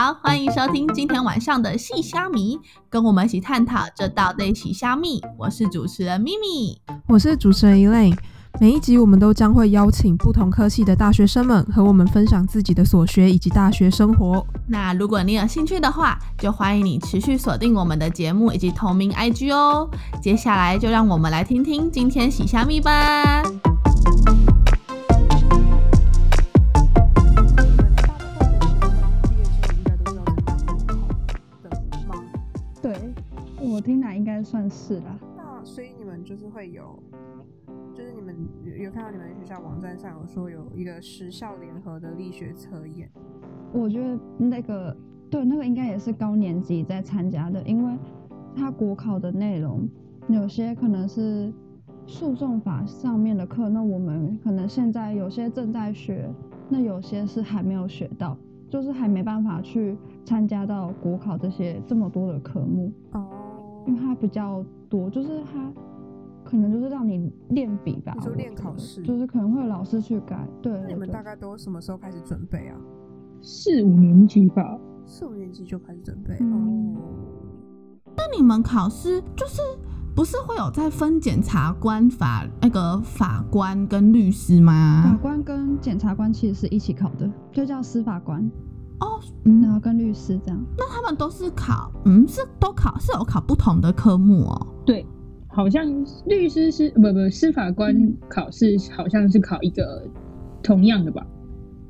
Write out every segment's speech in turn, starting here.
好，欢迎收听今天晚上的细虾米，跟我们一起探讨这道对洗虾米。我是主持人咪咪，我是主持人 Elaine。每一集我们都将会邀请不同科系的大学生们和我们分享自己的所学以及大学生活。那如果你有兴趣的话，就欢迎你持续锁定我们的节目以及同名 IG 哦。接下来就让我们来听听今天洗虾米吧。是啦。那所以你们就是会有，就是你们有有看到你们学校网站上有说有一个时效联合的力学测验。我觉得那个对那个应该也是高年级在参加的，因为他国考的内容有些可能是诉讼法上面的课，那我们可能现在有些正在学，那有些是还没有学到，就是还没办法去参加到国考这些这么多的科目。哦，因为它比较多，就是它可能就是让你练笔吧，你说我觉得练考试就是可能会有老师去改。对那你们大概都什么时候开始准备啊？四五年级吧，四五年级就开始准备、嗯哦。那你们考试就是不是会有在分检察官、法那个法官跟律师吗法？官跟检察官其实是一起考的，就叫司法官，哦，嗯，然后跟律师这样。那他们都是考，嗯，是都考是有考不同的科目哦。对，好像律师是不不司法官考试好像是考一个同样的吧，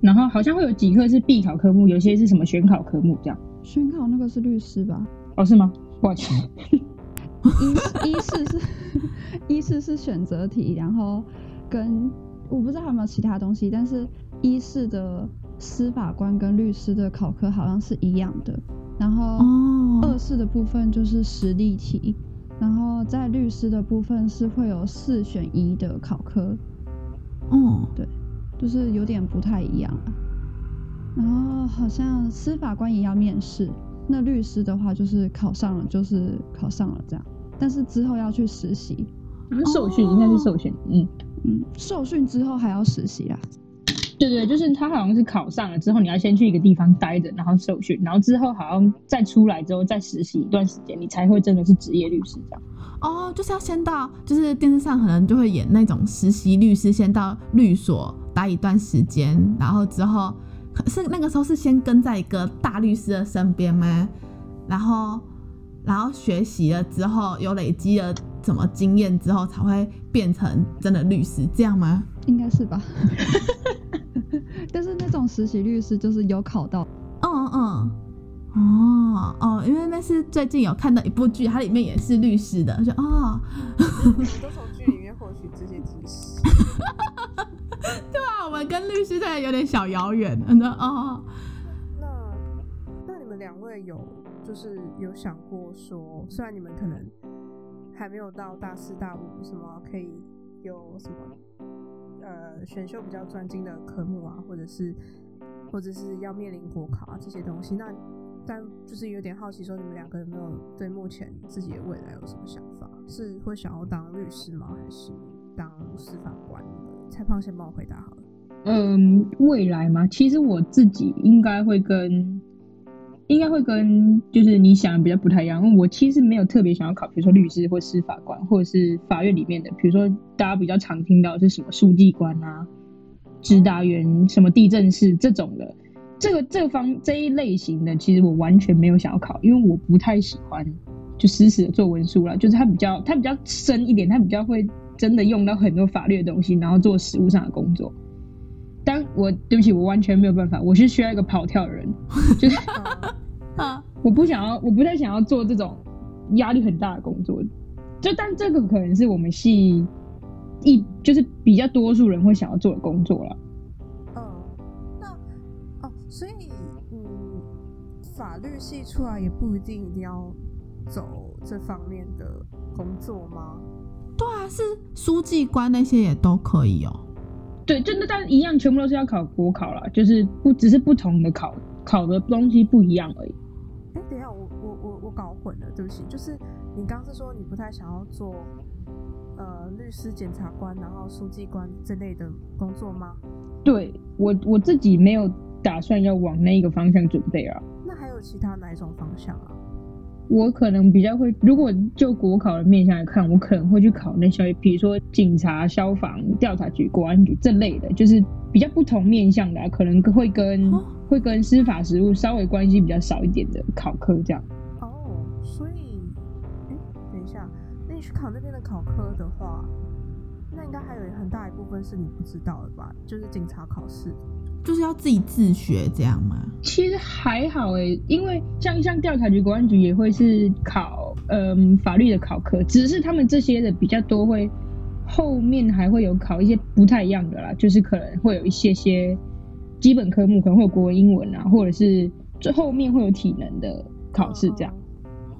然后好像会有几科是必考科目，有些是什么选考科目这样。选考那个是律师吧？哦，是吗？抱歉，一一试是 一试是选择题，然后跟我不知道还有没有其他东西，但是一试的司法官跟律师的考科好像是一样的，然后哦。二试的部分就是实例题，然后在律师的部分是会有四选一的考科，嗯，对，就是有点不太一样啊。然后好像司法官也要面试，那律师的话就是考上了就是考上了这样，但是之后要去实习，受训应该是受训，嗯，嗯，受训之后还要实习啦。对对，就是他好像是考上了之后，你要先去一个地方待着，然后受训，然后之后好像再出来之后再实习一段时间，你才会真的是职业律师这样。哦，就是要先到，就是电视上可能就会演那种实习律师，先到律所待一段时间，然后之后可是那个时候是先跟在一个大律师的身边吗？然后然后学习了之后，有累积了什么经验之后，才会变成真的律师，这样吗？应该是吧。实习律师就是有考到，嗯嗯嗯，哦哦，因为那是最近有看到一部剧，它里面也是律师的，就哦，都从剧里面获取这些知识。对啊，我们跟律师真的有点小遥远，嗯哦。那那你们两位有就是有想过说，虽然你们可能还没有到大四大五，什么可以有什么呃选修比较专精的科目啊，或者是或者是要面临国考啊这些东西，那但就是有点好奇，说你们两个有没有对目前自己的未来有什么想法？是会想要当律师吗？还是当司法官？蔡胖先帮我回答好了。嗯，未来嘛，其实我自己应该会跟，应该会跟就是你想的比较不太一样。我其实没有特别想要考，比如说律师或司法官，或者是法院里面的，比如说大家比较常听到是什么书记官啊、指导员、什么地震士这种的。这个这方这一类型的，其实我完全没有想要考，因为我不太喜欢就死死的做文书啦，就是它比较它比较深一点，它比较会真的用到很多法律的东西，然后做实务上的工作。但我对不起，我完全没有办法，我是需要一个跑跳的人，就是啊，我不想要，我不太想要做这种压力很大的工作。就但这个可能是我们系一就是比较多数人会想要做的工作了。嗯，那哦，所以嗯，法律系出来也不一定一定要走这方面的工作吗？对啊，是书记官那些也都可以哦。对，真的但一样，全部都是要考国考啦，就是不只是不同的考考的东西不一样而已。哎，等一下，我我我我搞混了，对不起，就是你刚是说你不太想要做呃律师、检察官，然后书记官这类的工作吗？对我我自己没有打算要往那一个方向准备啊。那还有其他哪一种方向啊？我可能比较会，如果就国考的面向来看，我可能会去考那些，比如说警察、消防、调查局、国安局这类的，就是比较不同面向的啊、可能会跟、哦会跟司法实务稍微关系比较少一点的考科这样。哦，所以，哎，等一下，那你去考那边的考科的话，那应该还有很大一部分是你不知道的吧？就是警察考试。就是要自己自学这样吗？其实还好诶，因为像像调查局、国安局也会是考嗯法律的考科，只是他们这些的比较多会后面还会有考一些不太一样的啦，就是可能会有一些些基本科目，可能会有国文、英文啊，或者是最后面会有体能的考试这样，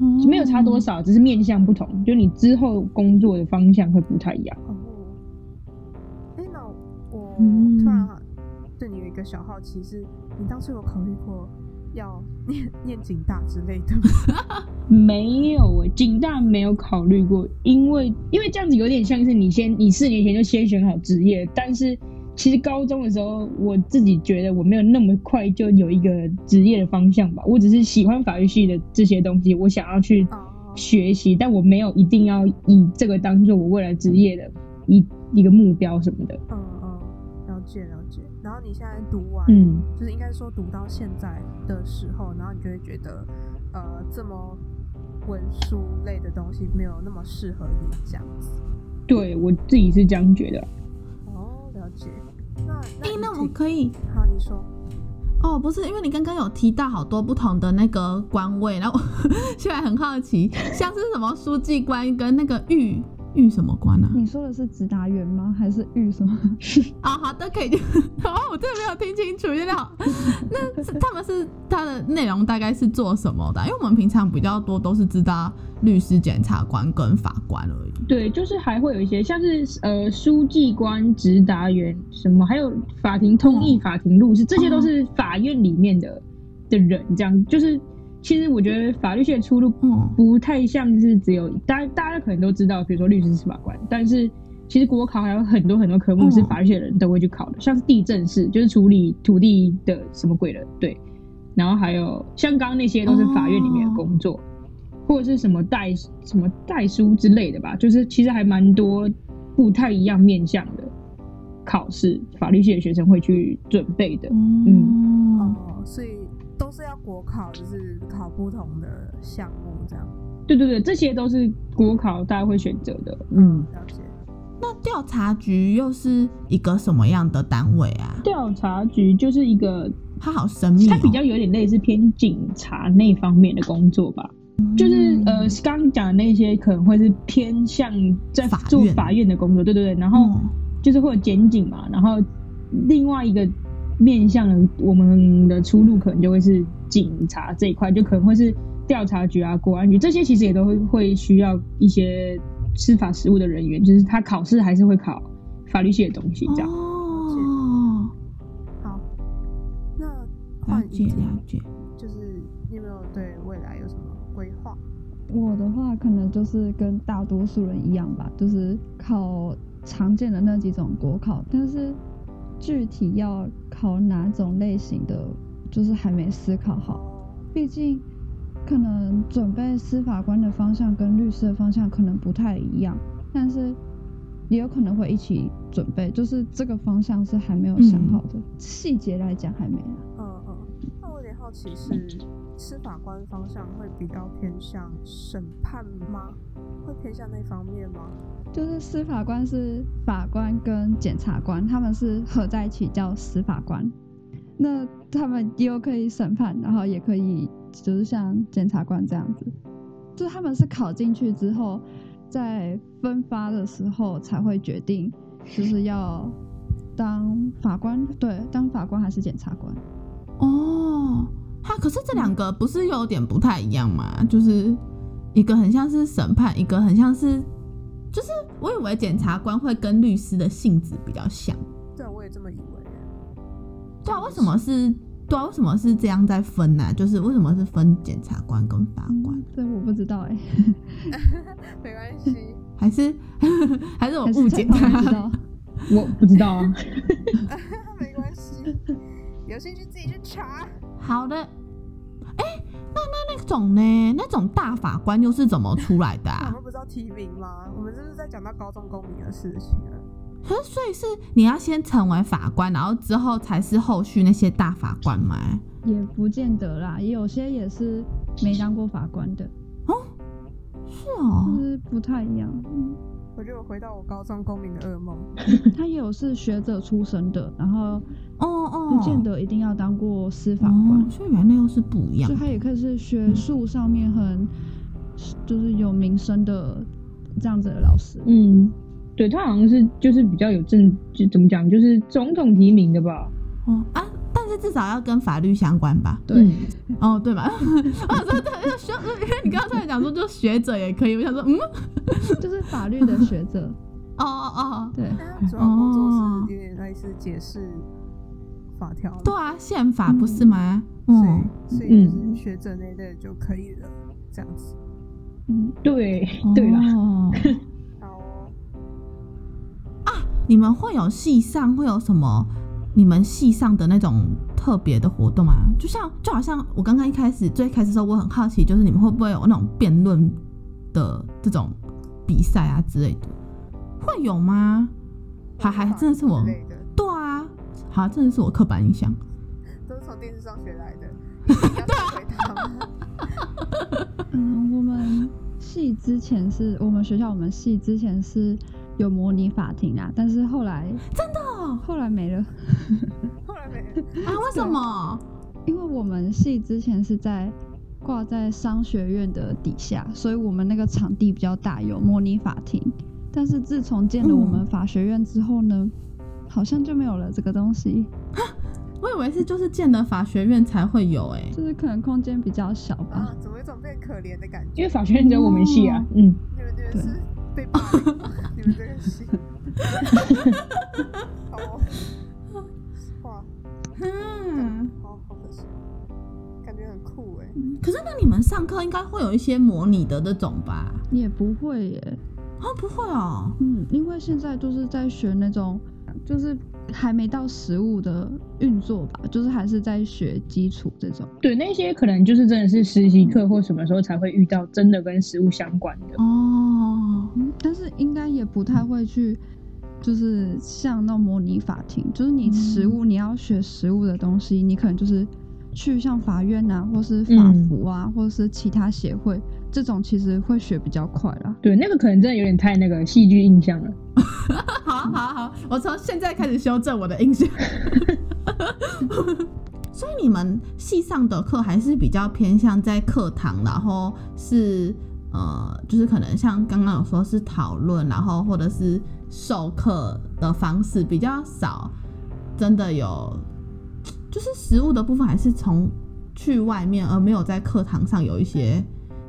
哦没有差多少，只是面向不同，就你之后工作的方向会不太一样。突然对你有一个小好奇是，你当初有考虑过要念念警大之类的吗？没有诶，警大没有考虑过，因为因为这样子有点像是你先你四年前就先选好职业，但是其实高中的时候我自己觉得我没有那么快就有一个职业的方向吧，我只是喜欢法律系的这些东西，我想要去哦，学习，但我没有一定要以这个当做我未来职业的一一个目标什么的。你现在读完，嗯，就是应该说读到现在的时候，然后你就会觉得，呃，这么文书类的东西没有那么适合你这样子。对我自己是这样觉得。哦，了解。那哎、那那我可以好，你说。哦，不是，因为你刚刚有提到好多不同的那个官位，然后我 现在很好奇，像是什么书记官跟那个狱狱什么官啊？你说的是直达员吗？还是玉什么？啊、好的，可以。哦，我真的没有听清楚，有点好。那他们是他的内容大概是做什么的啊？因为我们平常比较多都是知道律师、检察官跟法官而已。对，就是还会有一些像是呃书记官、直达员什么，还有法庭通译、法庭录事，这些都是法院里面的的人。这样就是，其实我觉得法律系的出路嗯不太像是只有大家大家可能都知道，比如说律师、司法官，但是其实国考还有很多很多科目是嗯法律系的人都会去考的，像是地政士，就是处理土地的什么鬼的，对。然后还有像刚刚那些都是法院里面的工作。或者是什么代什么代书之类的吧，就是其实还蛮多不太一样面向的考试，法律系的学生会去准备的。嗯哦，所以都是要国考，就是考不同的项目这样。对对对，这些都是国考大家会选择的。嗯，了解。那调查局又是一个什么样的单位啊？调查局就是一个，它好神秘、哦，它比较有点类似偏警察那方面的工作吧。就是呃，刚刚讲的那些可能会是偏向在法做法院的工作，对对对。然后嗯就是会有检警嘛，然后另外一个面向的我们的出路可能就会是警察这一块，就可能会是调查局啊、国安局这些，其实也都会会需要一些司法实务的人员，就是他考试还是会考法律系的东西这样。哦，好，那了换了解。就是你有没有对未来有什么规划？我的话可能就是跟大多数人一样吧，就是考常见的那几种国考，但是具体要考哪种类型的，就是还没思考好。毕竟可能准备司法官的方向跟律师的方向可能不太一样，但是也有可能会一起准备，就是这个方向是还没有想好的，细节来讲还没啊。嗯嗯，那我有点好奇是司法官方向会比较偏向审判吗？会偏向那方面吗？就是司法官是法官跟检察官，他们是合在一起叫司法官。那他们又可以审判，然后也可以就是像检察官这样子，就他们是考进去之后，在分发的时候才会决定，就是要当法官，对，当法官还是检察官。哦，它可是这两个不是有点不太一样吗？就是一个很像是审判，一个很像是，就是我以为检察官会跟律师的性质比较像。对，我也这么以为。对啊，为什么是？对啊，为什么是这样在分呢、就是为什么是分检察官跟法官？这我不知道哎、没关系，还是 还是我误解他？道。我不知道啊，没关系，有兴趣自己去查。好的，哎、那那那种呢？那种大法官又是怎么出来的啊 我啊？们不是要提名吗？我们这是在讲到高中公民的事情啊。可是所以是你要先成为法官，然后之后才是后续那些大法官吗？也不见得啦，也有些也是没当过法官的，哦是哦就，是不太一样。嗯我觉得我回到我高中公民的噩梦。他也有是学者出身的，然后哦哦，不见得一定要当过司法官哦，，所以原来又是不一样所以。他也可以是学术上面很就是有名声的这样子的老师。嗯，对他好像是就是比较有政，就怎么讲，就是总统提名的吧。哦啊，但是至少要跟法律相关吧？对，嗯哦，对吧？我想说对，学，因为你刚才讲说就学者也可以，我想说嗯，就是法律的学者。哦哦哦，对，主要工作是有点类似解释法条，对啊，宪法不是吗？嗯，所以就是学者那类就可以了，这样子。嗯，对对啦，哦好哦，你们会有系上会有什么？你们系上的那种特别的活动啊？就像就好像我刚刚一开始最开始的时候，我很好奇，就是你们会不会有那种辩论的这种比赛啊之类的？会有吗？还还真的是我对啊，好，真的是我刻板印象。都是从电视上学来的。你要回答吗？嗯，我们系之前是我们学校，我们系之前是有模拟法庭啊，但是后来真的哦后来没了，后来没了啊？为什么？因为我们系之前是在挂在商学院的底下，所以我们那个场地比较大，有模拟法庭。但是自从建了我们嗯法学院之后呢，好像就没有了这个东西，我以为是就是建了法学院才会有哎、就是可能空间比较小吧啊。，怎么有一种被可怜的感觉？因为法学院只有我们系啊，嗯，你们你们对是被霸凌？你们这个系？哦，哇，嗯，好好可惜，感觉很酷哎。可是那你们上课应该会有一些模拟的那种吧？也不会耶，啊，不会哦。嗯，因为现在都是在学那种，就是还没到实物的运作吧，就是还是在学基础这种。对，那些可能就是真的是实习课或什么时候才会遇到真的跟实物相关的。哦，嗯，但是应该也不太会去，就是像那种模拟法庭，就是你实物、你要学实物的东西，你可能就是去像法院啊，或是法嗯服啊，或者是其他协会这种，其实会学比较快啦。对，那个可能真的有点太那个戏剧印象了。好好好，我从现在开始修正我的印象。所以你们系上的课还是比较偏向在课堂，然后是呃，就是可能像刚刚有说是讨论，然后或者是授课的方式比较少，真的有就是实物的部分还是从去外面，而没有在课堂上有一些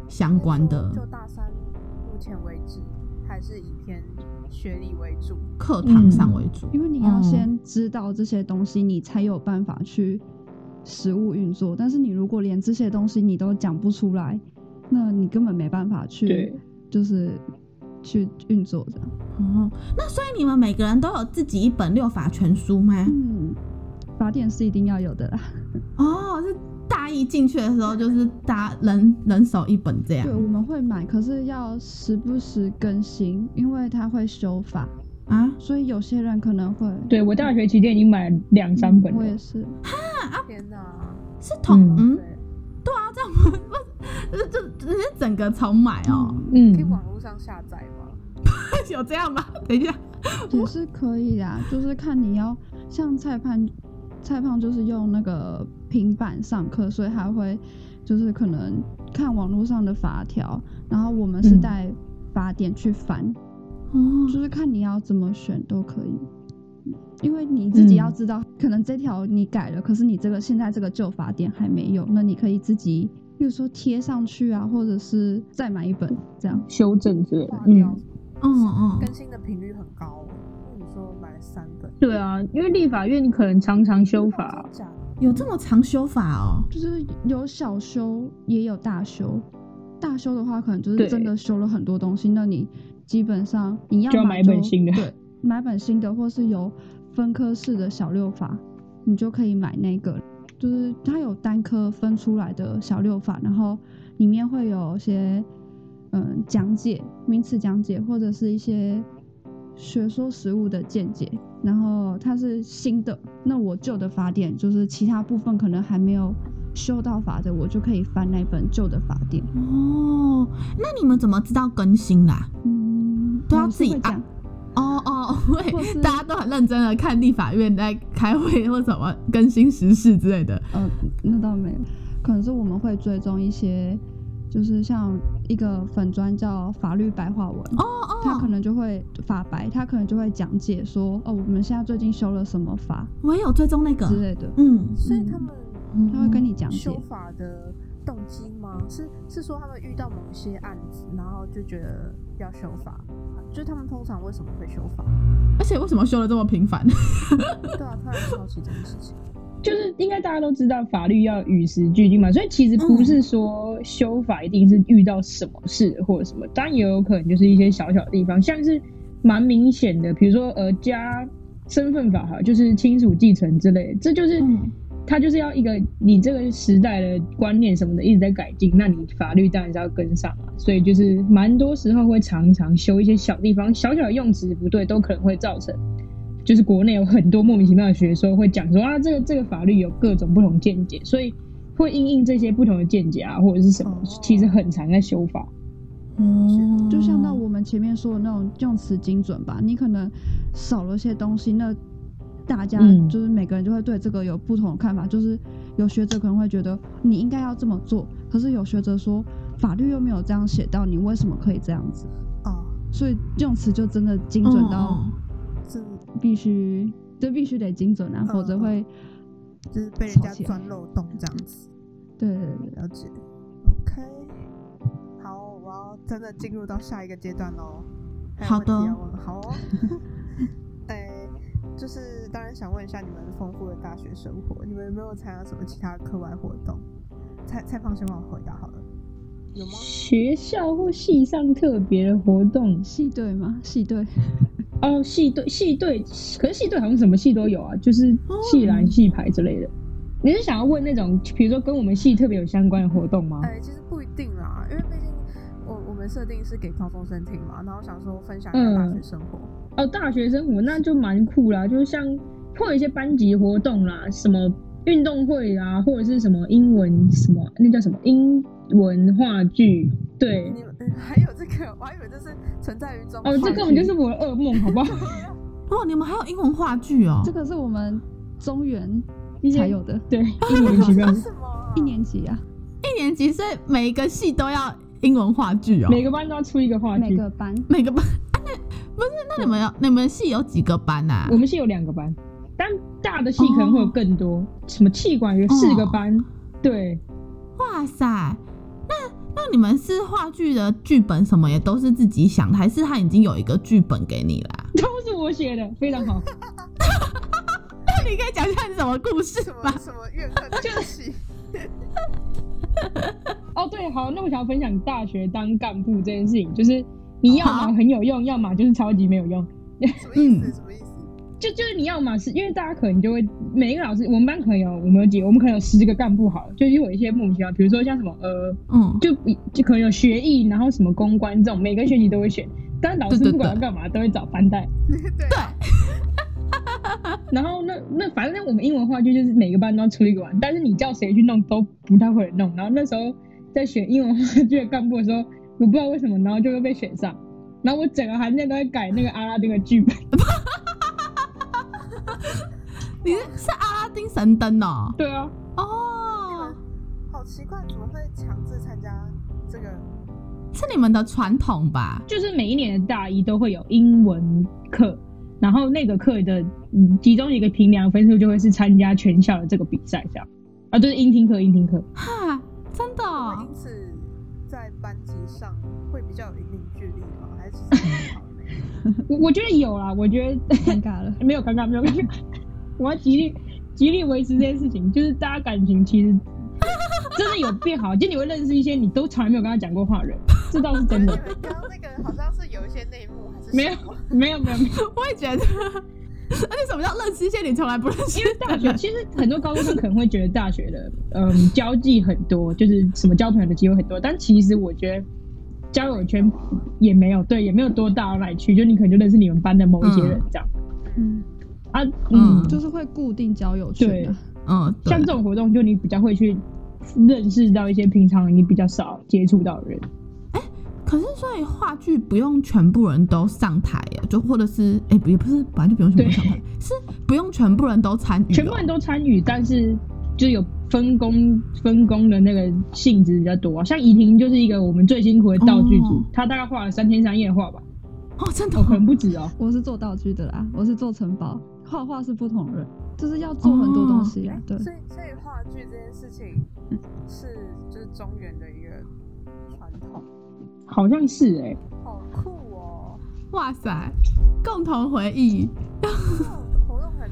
相关的就大三目前为止，还是以偏学历为主。课堂上为主，因为你要嗯先知道这些东西，你才有办法去实物运作。但是你如果连这些东西你都讲不出来，那你根本没办法去，就是去运作这样。哦，那所以你们每个人都有自己一本六法全书吗？嗯，法典是一定要有的啦。哦，是大一进去的时候就是大人人手一本这样对，我们会买，可是要时不时更新，因为它会修法，啊？所以有些人可能会。对我大学期间已经买了两三本了。我也是。啊天哪！是同嗯嗯对，对啊，这样不不就就只是整个重买哦？嗯可以，网络上下载吗？有这样吗？等一下，也是可以的，就是看你要像蔡胖，蔡胖就是用那个平板上课，所以他会就是可能看网络上的法条，然后我们是嗯带法典去翻，哦就是看你要怎么选都可以。因为你自己要嗯知道，可能这条你改了，可是你这个现在这个旧法典还没有，那你可以自己，比如说贴上去啊，或者是再买一本这样。修正之类嗯，，嗯嗯，更新的频率很高。那你说买了三本，对啊，因为立法院可能常常修法。有这么长修法哦？就是有小修也有大修，大修的话可能就是真的修了很多东西，那你基本上你要就要买一本新的对，买本新的，或是有分科式的小六法，你就可以买那个。就是它有单科分出来的小六法，然后里面会有一些嗯讲解、名词讲解，或者是一些学说实务的见解。然后它是新的，那我旧的法典就是其他部分可能还没有修到法的，我就可以翻那本旧的法典。哦，那你们怎么知道更新啦？嗯，都要自己按会大家都很认真的看立法院在开会或什么更新时事之类的。嗯，那倒没有，可能是我们会追踪一些，就是像一个粉砖叫法律白话文，哦哦，他可能就会法白，他可能就会讲解说，哦，我们现在最近修了什么法我也有追踪那个，之类的，嗯，所以他们嗯。他会跟你讲解修。法的动机吗？是是说他们遇到某些案子，然后就觉得要修法，就是他们通常为什么会修法？而且为什么修的这么频繁？对啊，突然好奇这件事情。就是应该大家都知道法律要与时俱进嘛，所以其实不是说修法一定是遇到什么事或者什么，当然也有可能就是一些小小的地方，像是蛮明显的，比如说呃加身份法哈，就是亲属继承之类的，这就是嗯它就是要一个你这个时代的观念什么的一直在改进，那你法律当然是要跟上啊，所以就是蛮多时候会常常修一些小地方，小小的用词不对，都可能会造成。就是国内有很多莫名其妙的学说会讲说啊，这个这个法律有各种不同见解，所以会因应这些不同的见解啊，或者是什么哦，其实很常在修法。嗯，就像那我们前面说的那种用词精准吧，你可能少了些东西，那大家嗯就是每个人就会对这个有不同的看法。就是有学者可能会觉得你应该要这么做，可是有学者说法律又没有这样写到，你为什么可以这样子？哦，所以用词就真的精准到嗯是必须，这必须得精准啊，否则嗯会就是被人家钻漏洞这样子。对对对。了解，OK。好，我要真的进入到下一个阶段喽。好的好哦。哎、就是当然想问一下你们丰富的大学生活，你们有没有参加什么其他课外活动？蔡蔡胖先帮我回答好了，有吗？学校或系上特别的活动系队吗？系队，哦，系队系队，可是系队好像什么系都有啊，就是系篮、系排之类的。你是想要问那种，比如说跟我们系特别有相关的活动吗？哎、其实不一定啦，因为们设定是给高中生听嘛，然后想说分享一下大学生活。哦，大学生活那就蛮酷啦，就是像会有一些班级活动啦，什么运动会啦，或者是什么英文什么那叫什么英文话剧，对，你们、嗯还有这个，我还以为这是存在于中哦，这根本就是我的噩梦，好不好？哦，你们还有英文话剧哦这？个是我们中原一些才有的，对，莫名其妙，为什么啊、一年级啊，一年级，所以每一个系都要英文话剧哦。每个班都要出一个话剧。每个班每个班，啊那不是？那你们有你们系有几个班啊？我们系有两个班，但大的系可能会有更多，什么气管有四个班，对，哇塞，那那你们是话剧的剧本什么也都是自己想的，还是他已经有一个剧本给你啦？都是我写的，非常好。那你可以讲一下你什么故事什么吗？什么怨恨的 气？哦，对，好，那我想要分享大学当干部这件事情，就是你要好么很有用，要么就是超级没有用。什么意思？什么意思？就就是你要嘛是因为大家可能就会每一个老师，我们班可能有我们有几个，我们可能有十个干部好了，就有一些莫名其妙，比如说像什么呃，嗯，就就可能有学艺，然后什么公关这种，每个学期都会选，但是老师不管要干嘛都会找班带。对啊，然后那那反正我们英文话剧就是每个班都要出一个玩，但是你叫谁去弄都不太会弄。然后那时候在选英文话剧的干部的时候，我不知道为什么，然后就会被选上。然后我整个寒假都在改那个阿拉丁的剧本。你是是阿拉丁神灯哦？对啊，哦，好奇怪，怎么会强制参加这个？是你们的传统吧？就是每一年的大一都会有英文课，然后那个课的嗯其中一个评量分数就会是参加全校的这个比赛这样。啊，就是音听课，音听课。哈，真的哦？因此在班级上会比较有凝聚力吗？还是？我 我觉得有啦，我觉得尴尬了。没有尴尬，没有尴尬。我要极力极力维持这件事情，就是大家感情其实真的有变好，就你会认识一些你都从来没有跟他讲过话的人，这倒是真的。刚刚那个好像是有一些内幕，还是没有什么没有没有没有，我也觉得，而且什么叫认识一些你从来不认识因为大学？其实很多高中生可能会觉得大学的嗯交际很多，就是什么交朋友的机会很多，但其实我觉得交友圈也没有对，也没有多大到哪里去，就你可能就认识你们班的某一些人这样、嗯，啊，嗯。嗯，就是会固定交友圈对。的。嗯，像这种活动，就你比较会去认识到一些平常你比较少接触到的人。可是所以话剧不用全部人都上台耶，就或者是哎、也不是本来就不用全部人上台，是不用全部人都参与、哦，全部人都参与，但是就有分工分工的那个性质比较多、啊。像怡婷就是一个我们最辛苦的道具组，哦她大概画了三天三夜画吧，哦，真的哦，可能不止哦。我是做道具的啦，我是做城堡，画画是不同人，就是要做很多东西啦。对，所以所以话剧这件事情是就是中原的一好像是哎、好酷哦！哇塞，共同回忆，活动很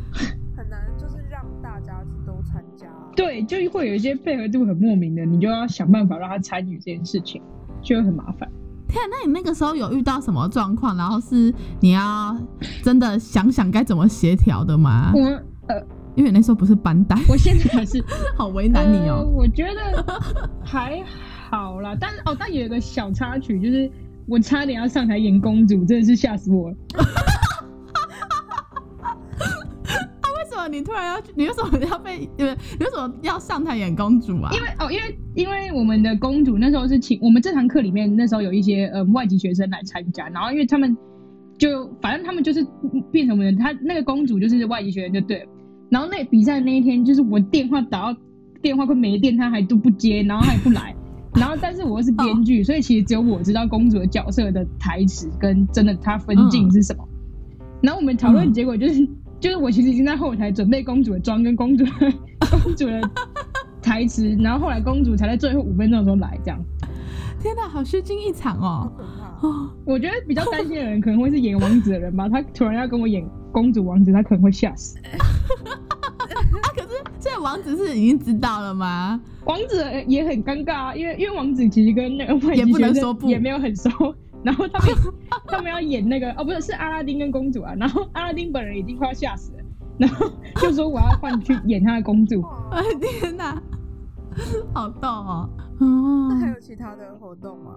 很难，就是让大家都参加。对，就会有一些配合度很莫名的，你就要想办法让他参与这件事情，就会很麻烦。天啊，那你那个时候有遇到什么状况，然后是你要真的想想该怎么协调的吗？我呃，因为那时候不是班带，我现在还是 好为难你呃哦。我觉得还好啦，但哦，但有一个小插曲，就是我差点要上台演公主，真的是吓死我了。为什么你突然要去？你为什么要被？呃，你为什么要上台演公主啊？因为哦，因为因为我们的公主那时候是请我们这堂课里面那时候有一些呃外籍学生来参加，然后因为他们就反正他们就是变成我们的，他那个公主就是外籍学生就对了。然后那比赛那一天，就是我电话打到电话快没电，他还都不接，然后他也不来。然后但是我又是编剧，所以其实只有我知道公主的角色的台词跟真的她分镜是什么。然后我们讨论结果就是。就是我其实已经在后台准备公主的妆跟公主的 公主的台词，然后后来公主才在最后五分钟的时候来，这样。天哪，好虚惊一场哦！哦，我觉得比较担心的人可能会是演王子的人吧，他突然要跟我演公主王子，他可能会吓死。这王子是已经知道了吗？王子也很尴尬啊，因为因为王子其实跟那个外也籍学不能说也没有很熟，然后他们 他们要演那个哦，不是是阿拉丁跟公主啊，然后阿拉丁本人已经快要吓死了，然后就说我要换去演他的公主。哎 天哪，好逗哦！哦那还有其他的活动吗？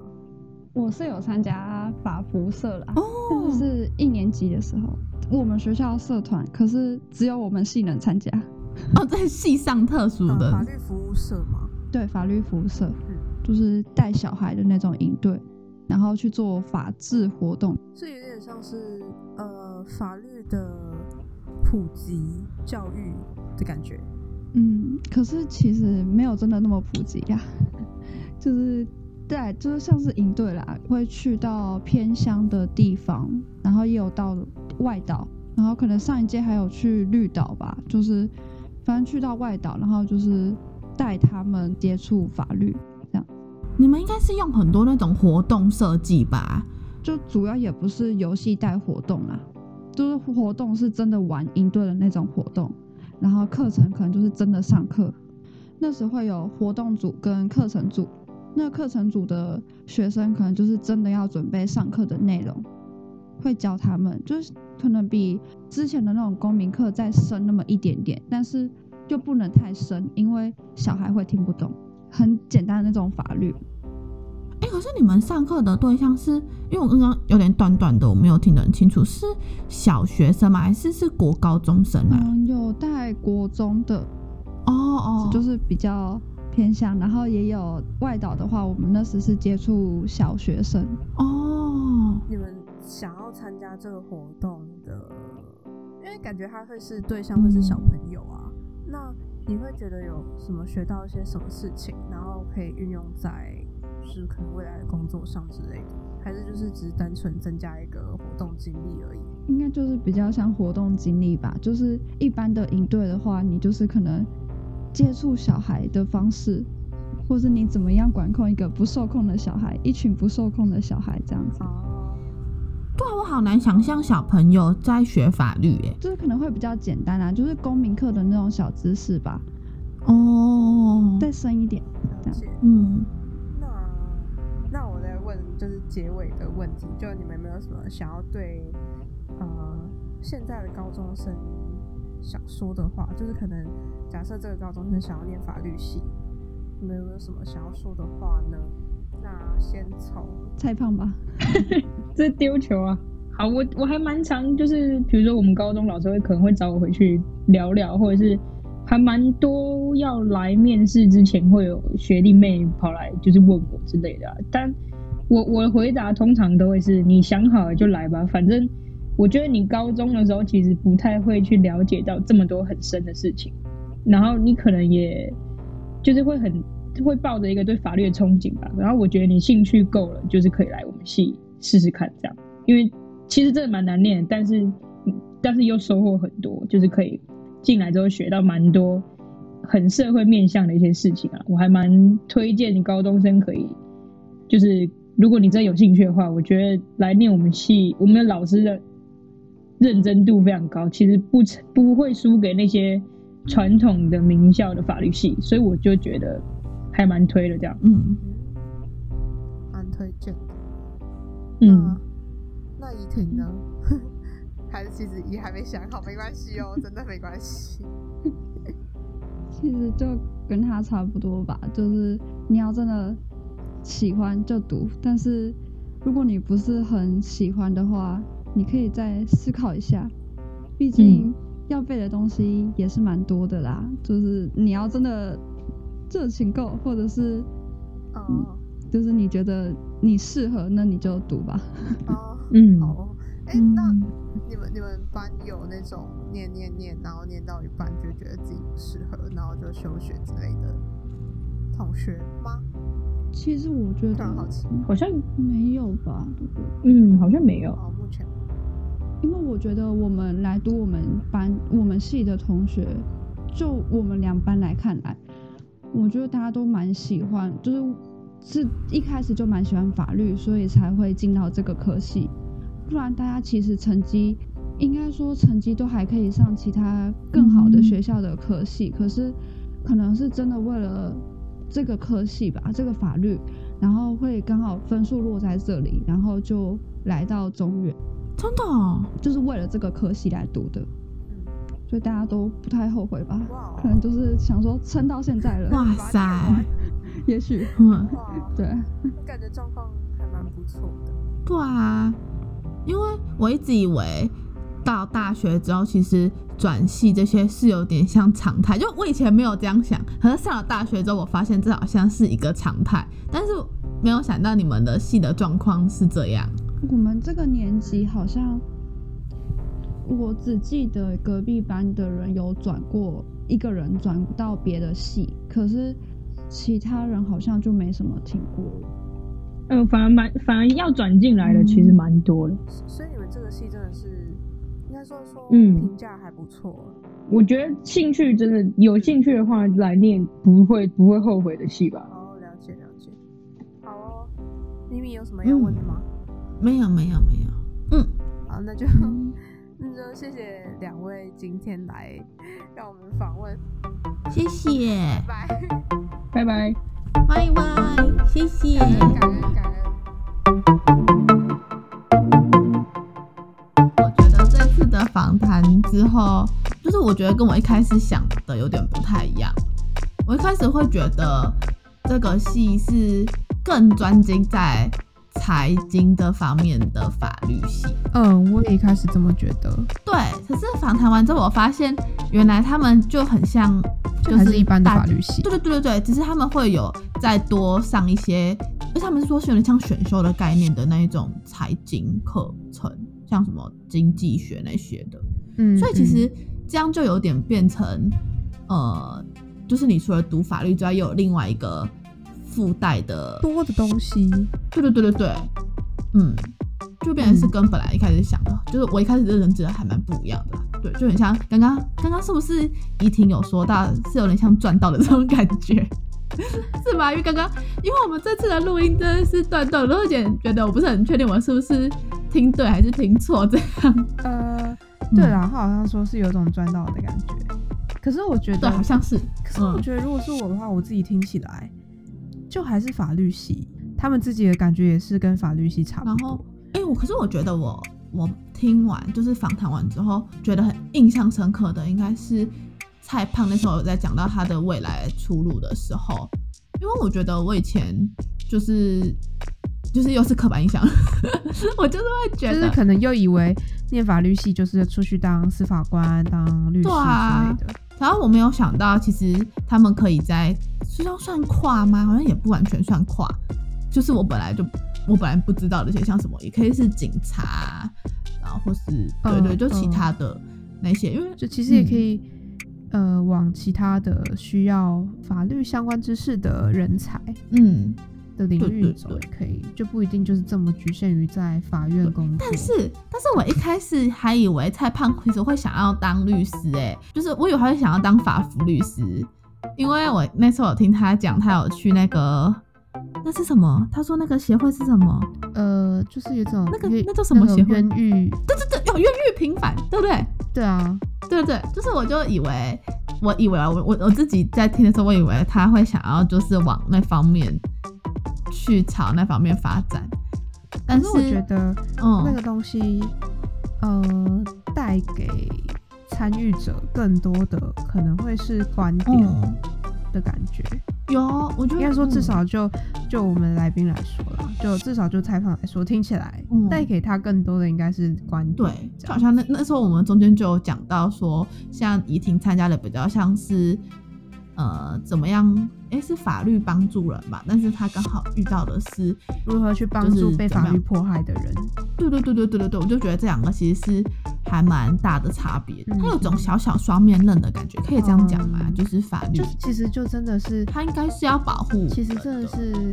我是有参加法服社啦，哦但是一年级的时候，我们学校社团，可是只有我们系能参加。哦，在系上特殊呃法律服务社吗？对，法律服务社嗯就是带小孩的那种营队，然后去做法治活动。是有点像是呃法律的普及教育的感觉。嗯，可是其实没有真的那么普及呀、就是对，就是像是营队啦，会去到偏乡的地方，然后也有到外岛，然后可能上一届还有去绿岛吧，就是反正去到外岛，然后就是带他们接触法律这样，你们应该是用很多那种活动设计吧？就主要也不是游戏带活动啦，就是活动是真的玩应对的那种活动，然后课程可能就是真的上课。那时会有活动组跟课程组，那课程组的学生可能就是真的要准备上课的内容，会教他们，就是可能比之前的那种公民课再深那么一点点，但是就不能太深，因为小孩会听不懂。很简单的那种法律，哎、可是你们上课的对象是因为我刚刚有点短短的，我没有听得很清楚，是小学生吗？还是是国高中生啊？嗯，有带国中的，哦哦，就是比较偏向，然后也有外岛的话，我们那时是接触小学生，哦，你们想要参加这个活动的，因为感觉他会是对象会是小朋友啊，那你会觉得有什么学到一些什么事情，然后可以运用在就是可能未来的工作上之类的，还是就是只是单纯增加一个活动经历而已？应该就是比较像活动经历吧。就是一般的营队的话，你就是可能接触小孩的方式，或是你怎么样管控一个不受控的小孩，一群不受控的小孩这样子，哦，对啊，我好难想象小朋友在学法律耶。就是可能会比较简单啊，就是公民课的那种小知识吧，哦，再深一点。了解。嗯，那那我再问，就是结尾的问题，就你们有没有什么想要对呃现在的高中生想说的话，就是可能假设这个高中生想要念法律系，你们有没有什么想要说的话呢？那先从蔡胖吧，这丢球啊！好，我我还蛮常就是，比如说我们高中老师会可能会找我回去聊聊，或者是还蛮多要来面试之前会有学弟妹跑来就是问我之类的、啊，但我我的回答通常都会是你想好了就来吧，反正我觉得你高中的时候其实不太会去了解到这么多很深的事情，然后你可能也就是会很会抱着一个对法律的憧憬吧，然后我觉得你兴趣够了，就是可以来我们系试试看这样，因为其实真的蛮难念，但是但是又收获很多，就是可以进来之后学到蛮多很社会面向的一些事情啊，我还蛮推荐你高中生可以，就是如果你真的有兴趣的话，我觉得来念我们系，我们的老师的认真度非常高，其实不不会输给那些传统的名校的法律系，所以我就觉得还蛮推的这样。嗯，蛮推荐。嗯，那那怡婷呢？还是其实也还没想好，没关系哦，真的没关系。其实就跟他差不多吧，就是你要真的喜欢就读，但是如果你不是很喜欢的话，你可以再思考一下，毕竟要背的东西也是蛮多的啦。就是你要真的热情够，或者是哦就是你觉得你适合，那你就读吧。哦，嗯好哦。哎、嗯那你们你们班有那种念念念，然后念到一半就觉得自己不适合，然后就休学之类的同学吗？其实我觉得奇。好像没有吧？嗯好像没有。哦，目前因为我觉得我们来读我们班我们系的同学，就我们两班来看来，我觉得大家都蛮喜欢，就是是一开始就蛮喜欢法律，所以才会进到这个科系。不然大家其实成绩应该说成绩都还可以上其他更好的学校的科系，可是可能是真的为了这个科系吧，这个法律，然后会刚好分数落在这里，然后就来到中原。真的、哦，就是为了这个科系来读的，嗯，所以大家都不太后悔吧？可能就是想说撑到现在了，哇塞，也许。对，感觉状况还蛮不错的。对啊，因为我一直以为到大学之后，其实转系这些是有点像常态，就我以前没有这样想，可是上了大学之后，我发现这好像是一个常态，但是没有想到你们的系的状况是这样。我们这个年级好像，我只记得隔壁班的人有转过，一个人转到别的系，可是其他人好像就没什么听过。嗯，反而蛮反而要转进来的其实蛮多的。所以你们这个系真的是应该说说嗯评价还不错。我觉得兴趣真的有兴趣的话来念不会不会后悔的戏吧。哦，了解了解。好哦，咪咪有什么要问的吗？没有，没有，没有。嗯，好，那就就谢谢两位今天来 让我们访问，谢谢，拜，拜拜。拜拜拜，谢谢。感恩感恩感恩。我觉得这次的访谈之后，就是我觉得跟我一开始想的有点不太一样。我一开始会觉得这个戏是更专精在财经这方面的法律系，嗯，我也一开始这么觉得，对。可是访谈完之后，我发现原来他们就很像，就是一般的法律系对。对对对对，只是他们会有再多上一些，而且他们是说是有点像选修的概念的那一种财经课程，像什么经济学那些的。嗯，所以其实嗯这样就有点变成，呃，就是你除了读法律之外，又有另外一个附带的，多的东西，对对对对对，嗯，就变成是跟本来一开始想的，就是我一开始的认知还蛮不一样的，对，就很像刚刚刚刚是不是怡婷有说到是有点像赚到的这种感觉。是吧？因为刚刚，因为我们这次的录音真的是断断，我有点觉得我不是很确定我是不是听对还是听错这样。呃，对啦，他好像说是有种赚到的感觉，可是我觉对，得好像是。可是我觉得，如果是我的话，我自己听起来就还是法律系，他们自己的感觉也是跟法律系差不多然后。，哎、我可是我觉得我我听完就是访谈完之后，觉得很印象深刻的，应该是蔡胖那时候有在讲到他的未来出路的时候，因为我觉得我以前就是就是又是刻板印象，我就是会觉得就是可能又以为念法律系就是出去当司法官、当律师之类的。然后我没有想到，其实他们可以在是要算跨吗？好像也不完全算跨，就是我本来就我本来不知道的一些，像什么也可以是警察，然后或是对对，嗯。就其嗯他的那些，因为就其实也可嗯。以，呃，往其他的需要法律相关知识的人才嗯，的领域走，也可以，就不一定就是这么局限于在法院工作。但是但是我一开始还以为蔡胖其实会想要当律师、欸，就是我以为他会想要当法服律师，因为我那时候有听他讲，他有去那个。那是什么？他说那个协会是什么？呃，就是有种那个那叫什么协会冤狱？对对对，有冤狱平反，对不对？对啊，对对，就是我就以为，我以为啊我我我自己在听的时候，我以为他会想要就是往那方面去朝那方面发展，但是是我觉得嗯，那个东西，呃，带给参与者更多的可能会是观点嗯的感觉。有，我觉得应该说，至嗯少就就我们来宾来说啦，就至少就采访来说，听起来嗯带给他更多的应该是观点。对，就好像那那时候我们中间就有讲到说，像怡婷参加的比较像是呃怎么样，诶，是法律帮助人吧，但是他刚好遇到的是如何去帮助被法律迫害的人。对对对对对对对，我就觉得这两个其实是还蛮大的差别的，嗯它有种小小双面刃的感觉，可以这样讲吗？嗯就是法律就，其实就真的是，他应该是要保护，其实真的是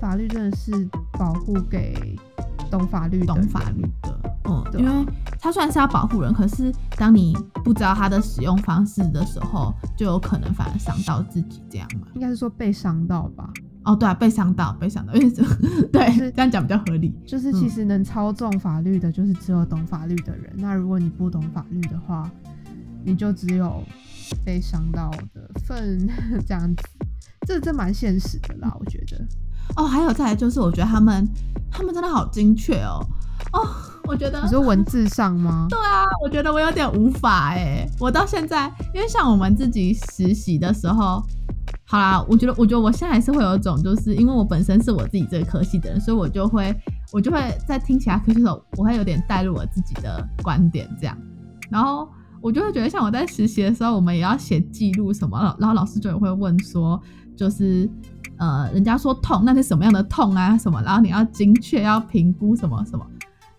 法律真的是保护给懂法律的懂法律的，嗯，因为它虽然是要保护人，可是当你不知道它的使用方式的时候，就有可能反而伤到自己，这样嘛？应该是说被伤到吧。哦，对啊，被伤到，被伤到，因为这 对是这样讲比较合理。就是其实能操纵法律的，就是只有懂法律的人。那如果你不懂法律的话，你就只有被伤到的份，这样子。这这蛮现实的啦，我觉得。哦，还有再来就是，我觉得他们他们真的好精确哦，哦，我觉得你说文字上吗？对啊，我觉得我有点无法哎，我到现在，因为像我们自己实习的时候，好啦，我觉得，我觉得我现在还是会有一种，就是因为我本身是我自己这个科系的人，所以我就会，我就会在听其他科系的时候，我会有点带入我自己的观点这样，然后我就会觉得，像我在实习的时候，我们也要写记录什么，然后老师就也会问说，就是呃，人家说痛，那是什么样的痛啊？什么，然后你要精确，要评估什么什么，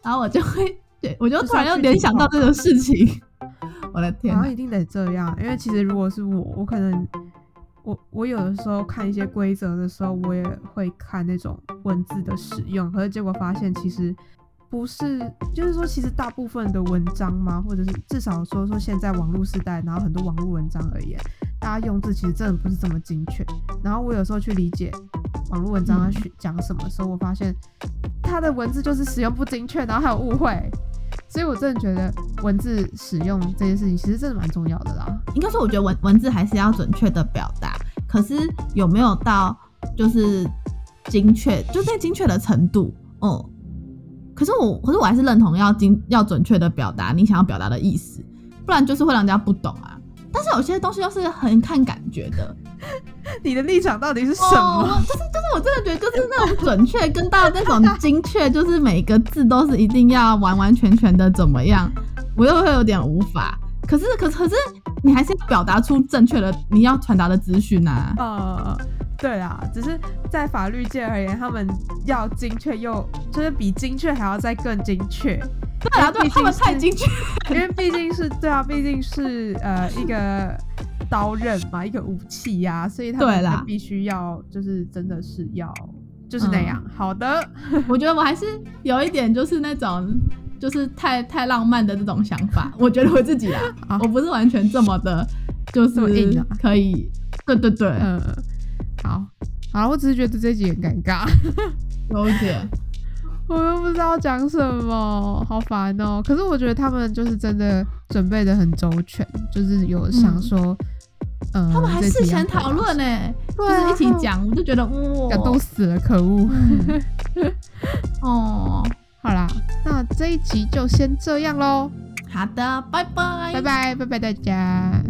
然后我就会，对我就突然又联想到这个事情，我的天。然后一定得这样，因为其实如果是我，我可能我我有的时候看一些规则的时候，我也会看那种文字的使用，可是结果发现其实不是，就是说其实大部分的文章嘛，或者是至少说说现在网络时代，然后很多网络文章而言，大家用字其实真的不是这么精确。然后我有时候去理解网络文章嗯要去讲什么的时候，我发现它的文字就是使用不精确，然后还有误会。所以我真的觉得文字使用这件事情其实真的蛮重要的啦。应该说，我觉得文文字还是要准确的表达，可是有没有到就是精确，就在精确的程度，嗯。可是我，可是我还是认同要精要准确的表达你想要表达的意思，不然就是会让人家不懂啊。但是有些东西又是很看感觉的，你的立场到底是什哦么？就是就是我真的觉得就是那种准确跟到那种精确，就是每个字都是一定要完完全全的怎么样，我又会有点无法。可是可是可是你还是表达出正确的你要传达的资讯啊。呃，对啊，只是在法律界而言，他们要精确又就是比精确还要再更精确，对啊，对啊，他们太精确。因为毕竟是对啊，毕竟是呃一个刀刃嘛，一个武器呀、所以他们就必须要就是真的是要就是那样。好的，我觉得我还是有一点就是那种就是太太浪漫的这种想法。我觉得我自己啊好，我不是完全这么的，就是啊可以。对对对，嗯、好，好，我只是觉得这集很尴尬。有一点。我又不知道讲什么，好烦哦。可是我觉得他们就是真的准备的很周全，就是有想说，嗯，他们还这事前题要干嘛讨论呢，就是一起讲，我就觉得哇，感动死了，可恶。嗯哦，好啦，那这一集就先这样喽，好的，拜拜，拜拜，拜拜大家。